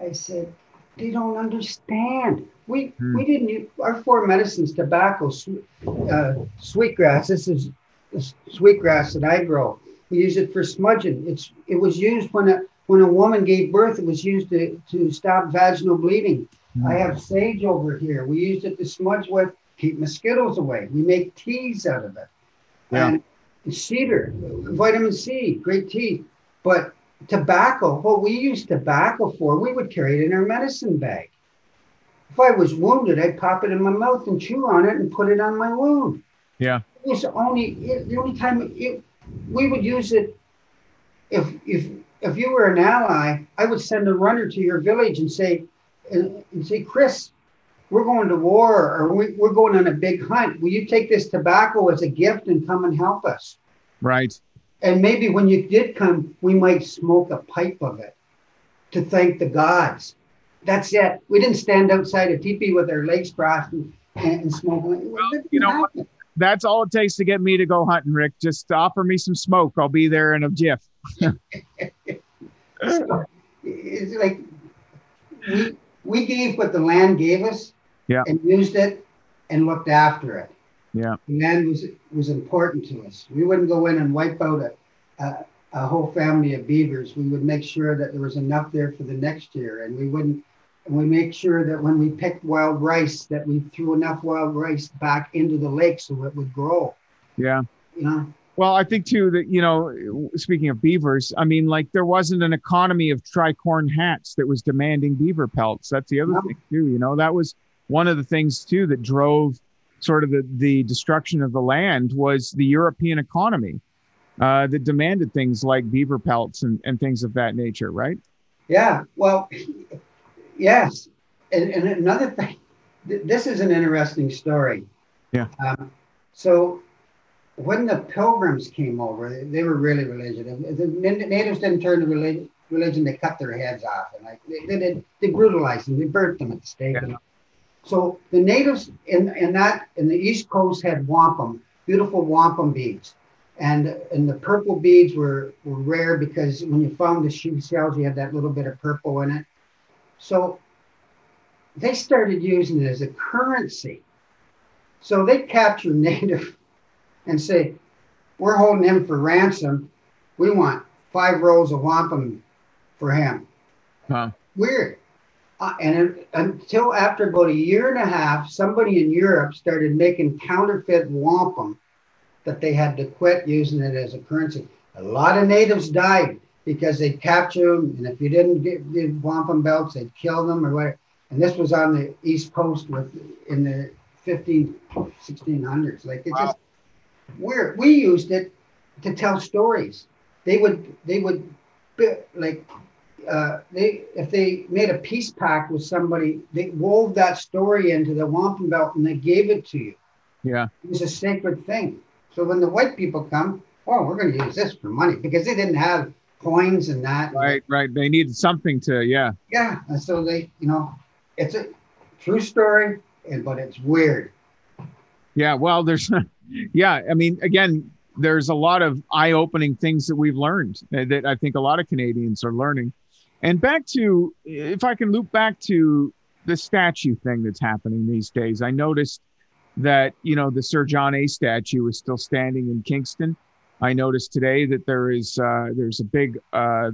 I said, they don't understand. We hmm. we didn't use our four medicines: tobacco, sweet, uh, sweetgrass. This is sweetgrass that I grow. We use it for smudging. It's it was used when a when a woman gave birth. It was used to to stop vaginal bleeding. Mm. I have sage over here. We used it to smudge with, keep mosquitoes away. We make teas out of it. Yeah. And cedar, vitamin C, great tea. But tobacco, what we use tobacco for, we would carry it in our medicine bag. If I was wounded, I'd pop it in my mouth and chew on it and put it on my wound. Yeah. It was only it, the only time it, we would use it if if if you were an ally, I would send a runner to your village and say and, and say, Chris, we're going to war or we, we're going on a big hunt. Will you take this tobacco as a gift and come and help us? Right. And maybe when you did come, we might smoke a pipe of it to thank the gods. That's it. We didn't stand outside a teepee with our legs crossed and, and smoke. Well, you know, that's all it takes to get me to go hunting, Rick. Just offer me some smoke. I'll be there in a jiff. so, it's like we, we gave what the land gave us yeah. and used it and looked after it. Yeah. Land was was important to us. We wouldn't go in and wipe out a, a, a whole family of beavers. We would make sure that there was enough there for the next year, and we wouldn't and we make sure that when we picked wild rice that we threw enough wild rice back into the lake so it would grow yeah you know well i think too that you know speaking of beavers i mean like there wasn't an economy of tricorn hats that was demanding beaver pelts that's the other no. thing too you know that was one of the things too that drove sort of the, the destruction of the land was the european economy uh, that demanded things like beaver pelts and, and things of that nature right yeah well Yes. And, and another thing, th- this is an interesting story. Yeah. Um, so when the pilgrims came over, they were really religious. The natives didn't turn to religion, religion they cut their heads off and like they, they, they brutalized them, they burnt them at the stake. Yeah. So the natives in, in that in the east coast had wampum, beautiful wampum beads. And and the purple beads were, were rare because when you found the shoe shells, you had that little bit of purple in it. So they started using it as a currency. So they capture native and say, we're holding him for ransom. We want five rolls of wampum for him. Huh. Weird. Uh, and it, until after about a year and a half, somebody in Europe started making counterfeit wampum that they had to quit using it as a currency. A lot of natives died because they'd capture them, and if you didn't get the wampum belts, they'd kill them or whatever. And this was on the East Coast with in the 15, 1600s. Like it's wow. just weird. We used it to tell stories. They would they would like uh, they if they made a peace pact with somebody, they wove that story into the wampum belt and they gave it to you. Yeah, it was a sacred thing. So when the white people come, oh, we're going to use this for money because they didn't have coins and that. Right, right. They needed something to, yeah. Yeah, and so they, you know, it's a true story, but it's weird. Yeah, well, there's, yeah, I mean, again, there's a lot of eye-opening things that we've learned that I think a lot of Canadians are learning. And back to, if I can loop back to the statue thing that's happening these days, I noticed that you know the Sir John A. statue is still standing in Kingston. I noticed today that there is uh, there's a big uh,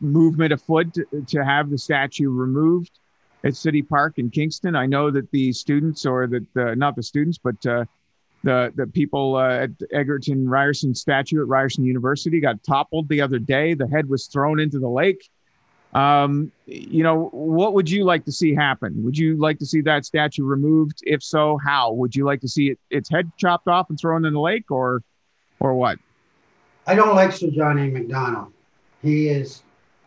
movement afoot to, to have the statue removed at City Park in Kingston. I know that the students, or that uh, not the students, but uh, the the people uh, at Egerton Ryerson statue at Ryerson University got toppled the other day. The head was thrown into the lake. Um, you know, what would you like to see happen? Would you like to see that statue removed? If so, how? Would you like to see it, its head chopped off and thrown in the lake, or, or what? I don't like Sir John A. Macdonald. He is.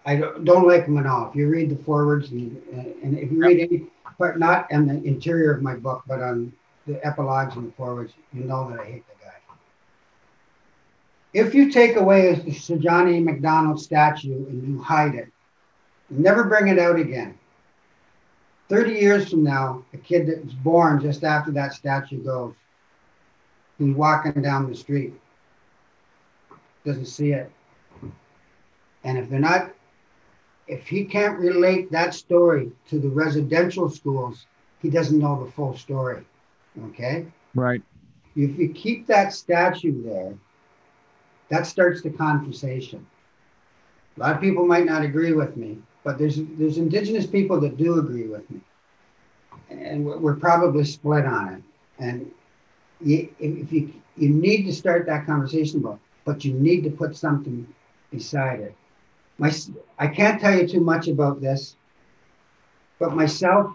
I don't, don't like him at all. If you read the forwards and, and if you read any, but not in the interior of my book, but on the epilogues and the forwards, you know that I hate the guy. If you take away the Sir John A. Macdonald statue and you hide it, Never bring it out again. 30 years from now, a kid that was born just after that statue goes, he's walking down the street, doesn't see it. And if they're not, if he can't relate that story to the residential schools, he doesn't know the full story. Okay? Right. If you keep that statue there, that starts the conversation. A lot of people might not agree with me, but there's there's indigenous people that do agree with me, and we're probably split on it. And you, if you you need to start that conversation about, but you need to put something beside it. My I can't tell you too much about this, but myself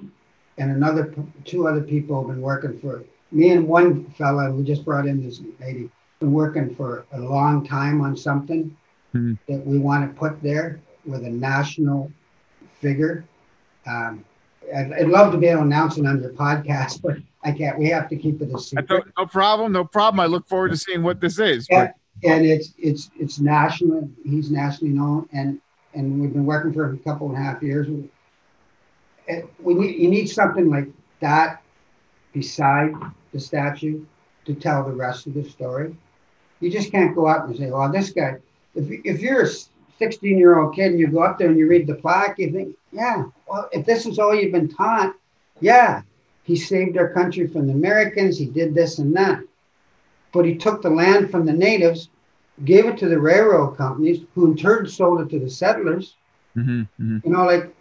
and another two other people have been working for me and one fella we just brought in this lady been working for a long time on something mm-hmm. that we want to put there with a national figure. Um, I'd, I'd, love to be able to announce it on your podcast, but I can't. We have to keep it a secret. No, no problem. No problem. I look forward to seeing what this is. Yeah, and it's it's it's national. He's nationally known, and and we've been working for a couple and a half years. We need you need something like that beside the statue to tell the rest of the story. You just can't go out and say, "Well, this guy." If if you're 16 year old kid and you go up there and you read the plaque, you think, yeah, well, if this is all you've been taught, yeah, he saved our country from the Americans, he did this and that. But he took the land from the natives, gave it to the railroad companies, who in turn sold it to the settlers. Mm-hmm, mm-hmm. You know, like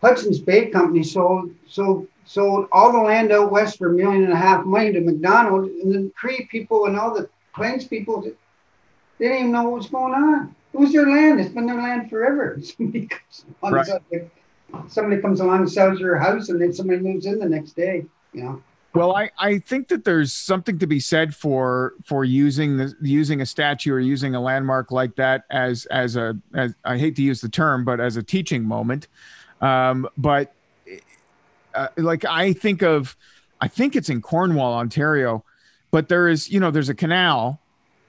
Hudson's Bay Company sold sold sold all the land out west for a million and a half million to Macdonald, and the Cree people and all the Plains people, they didn't even know what was going on it was their land. It's been their land forever. Somebody comes along, right. somebody comes along and sells your house, and then somebody moves in the next day. You know. Well, I, I think that there's something to be said for for using the using a statue or using a landmark like that as as a as I hate to use the term, but as a teaching moment. Um, but uh, like I think of, I think it's in Cornwall, Ontario, but there is you know there's a canal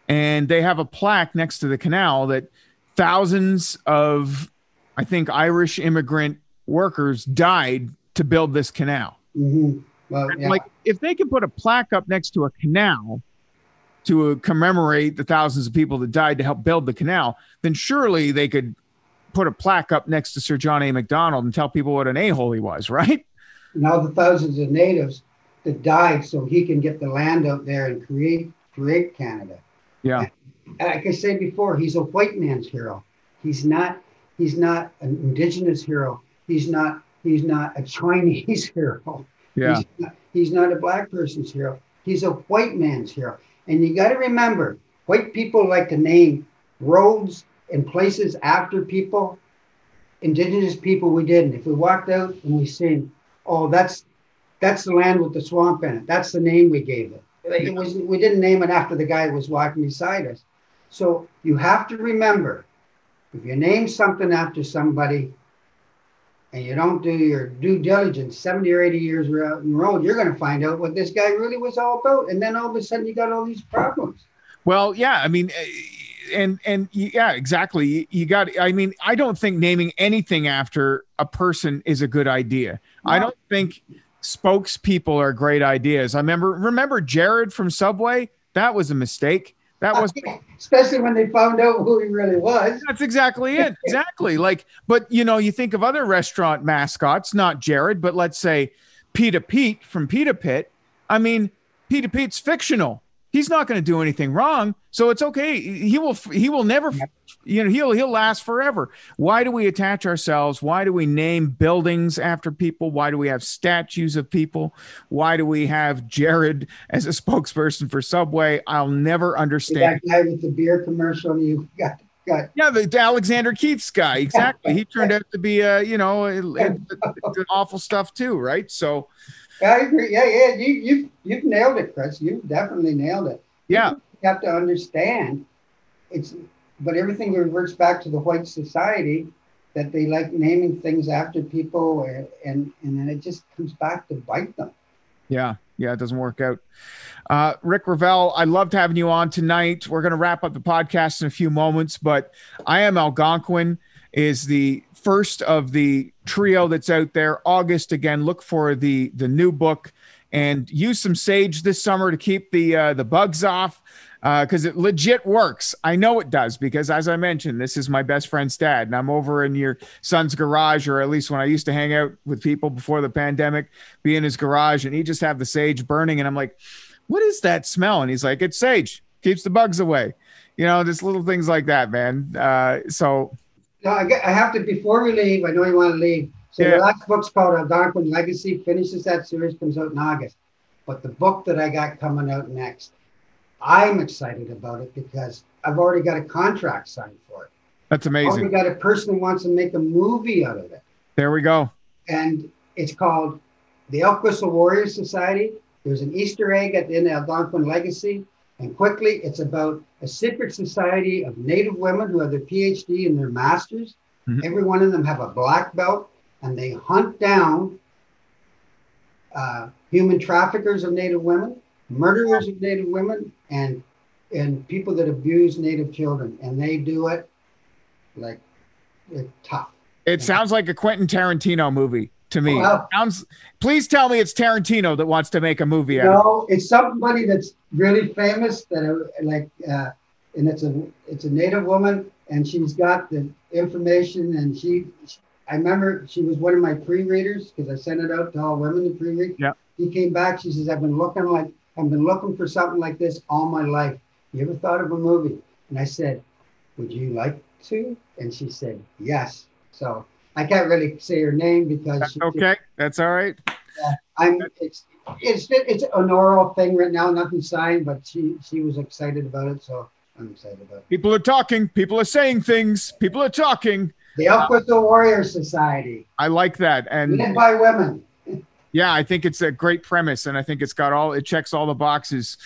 and they have a plaque next to the canal that thousands of, I think, Irish immigrant workers died to build this canal. Mm-hmm. Well, yeah. Like, if they can put a plaque up next to a canal to commemorate the thousands of people that died to help build the canal, then surely they could put a plaque up next to Sir John A. Macdonald and tell people what an a hole he was, right? Now the thousands of natives that died so he can get the land out there and create create Canada. Yeah. Like I said before, he's a white man's hero. He's not. He's not an indigenous hero. He's not He's not a Chinese hero. Yeah. He's not, he's not a black person's hero. He's a white man's hero. And you got to remember, white people like to name roads and places after people. Indigenous people, we didn't. If we walked out and we seen, oh, that's that's the land with the swamp in it. That's the name we gave it. It was we didn't name it after the guy that was walking beside us. So you have to remember, if you name something after somebody, and you don't do your due diligence 70 or 80 years out in the road, you're going to find out what this guy really was all about. And then all of a sudden you got all these problems. Well, yeah, I mean, eh, and and yeah, exactly. You, you got. I mean, I don't think naming anything after a person is a good idea. No. I don't think spokespeople are great ideas. I remember remember Jared from Subway. That was a mistake. That was especially when they found out who he really was. That's exactly it. Exactly. like, but you know, you think of other restaurant mascots, not Jared, but let's say Pita Pete from Pita Pit. I mean, Pita Pete's fictional he's not going to do anything wrong so it's okay he will he will never you know he'll he'll last forever why do we attach ourselves why do we name buildings after people why do we have statues of people why do we have jared as a spokesperson for subway i'll never understand that guy with the beer commercial you got Got. Yeah, the, the, Alexander Keith's guy. Exactly. He turned out to be, uh, you know, awful stuff too, right? So, I agree. Yeah, yeah. You you you've nailed it, Chris. You've definitely nailed it. Yeah. You have to understand it's but everything reverts back to the white society that they like naming things after people and and, and then it just comes back to bite them. Yeah, yeah, it doesn't work out. Uh, Rick Revelle, I loved having you on tonight. We're going to wrap up the podcast in a few moments, but I am Algonquin is the first of the trio that's out there. August again. Look for the the new book and use some sage this summer to keep the uh, the bugs off because uh, it legit works. I know it does because, as I mentioned, this is my best friend's dad, and I'm over in your son's garage, or at least when I used to hang out with people before the pandemic, be in his garage, and he just have the sage burning, and I'm like, "What is that smell?" And he's like, "It's sage, keeps the bugs away." You know, just little things like that, man. Uh, so no, I, I have to, before we leave, I know you want to leave. So yeah. the last book's called Algonquin Legacy, finishes that series, comes out in August. But the book that I got coming out next, I'm excited about it because I've already got a contract signed for it. That's amazing. I've got a person who wants to make a movie out of it. There we go. And it's called the Elk Whistle Warriors Society. There's an Easter egg at the end of Algonquin Legacy. And quickly, it's about a secret society of Native women who have their PhD and their masters. Mm-hmm. Every one of them have a black belt, and they hunt down uh, human traffickers of Native women, murderers of Native women, and and people that abuse Native children. And they do it like tough. It sounds like a Quentin Tarantino movie to me. Well, Sounds. Please tell me it's Tarantino that wants to make a movie. No, it's somebody that's really famous that are like, uh, and it's a it's a native woman, and she's got the information, and she. I remember she was one of my pre-readers because I sent it out to all women to pre-read. Yeah. He came back. She says, "I've been looking like I've been looking for something like this all my life. You ever thought of a movie?" And I said, "Would you like to?" And she said, "Yes." So I can't really say her name because. Okay, that's all right. Yeah, I'm. It's it's it's an oral thing right now, nothing signed, but she she was excited about it, so I'm excited about it. People are talking. People are saying things. People are talking. The Elk Whistle Warrior Society. I like that, and led by women. yeah, I think it's a great premise, and I think it's got all it checks all the boxes.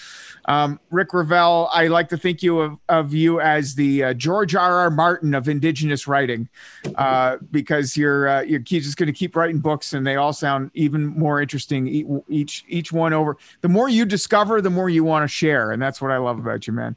Um, Rick Revelle, I like to think you of, of you as the uh, George R. R. Martin of Indigenous writing, uh, because you're uh, you're just going to keep writing books, and they all sound even more interesting each each one over. The more you discover, the more you want to share, and that's what I love about you, man.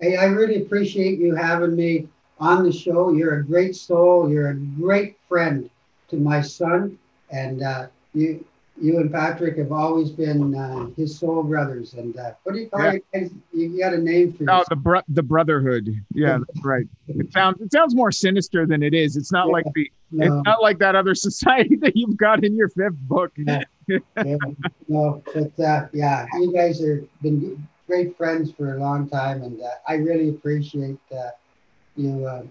Hey, I really appreciate you having me on the show. You're a great soul. You're a great friend to my son, and uh, you you and Patrick have always been uh, his soul brothers. And uh, what do you call yeah. it? You got a name for? Oh, the bro- the brotherhood. Yeah, that's right. It sounds it sounds more sinister than it is. It's not yeah, like the no. it's not like that other society that you've got in your fifth book. yeah, no, but uh, yeah, you guys have been great friends for a long time, and uh, I really appreciate uh, you uh,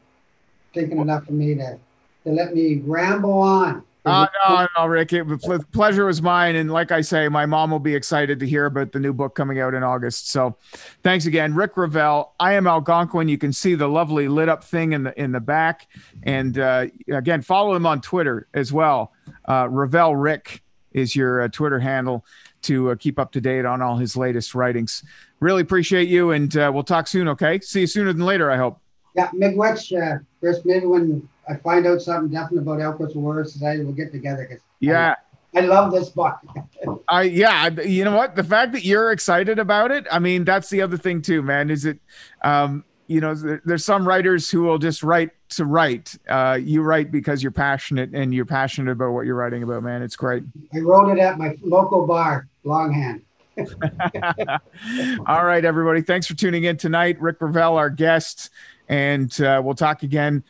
taking enough of me to to let me ramble on Uh, no, no, Rick. It, pleasure was mine, and like I say, my mom will be excited to hear about the new book coming out in August. So, thanks again, Rick Revelle. I am Algonquin. You can see the lovely lit up thing in the in the back, and uh, again, follow him on Twitter as well. Uh, Revelle Rick is your uh, Twitter handle to uh, keep up to date on all his latest writings. Really appreciate you, and uh, we'll talk soon. Okay, see you sooner than later. I hope. Yeah, miigwech, uh, Chris. Maybe when I find out something definite about Elkwood Warrior Society, we'll get together. Cause yeah. I, I love this book. I yeah, you know what? The fact that you're excited about it, I mean, that's the other thing too, man. Is it, um, you know, there's some writers who will just write to write. Uh, you write because you're passionate and you're passionate about what you're writing about, man. It's great. I wrote it at my local bar, Longhand. All right, everybody. Thanks for tuning in tonight. Rick Revelle, our guest, and uh, we'll talk again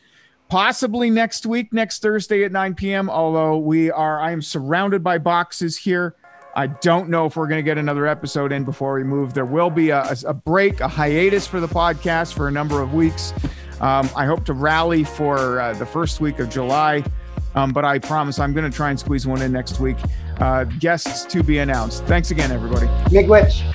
possibly next week, next Thursday at 9 p.m. Although we are, I am surrounded by boxes here. I don't know if we're going to get another episode in before we move. There will be a, a break, a hiatus for the podcast for a number of weeks. Um, I hope to rally for uh, the first week of July, um, but I promise I'm going to try and squeeze one in next week. Uh, guests to be announced. Thanks again, everybody. Miigwech.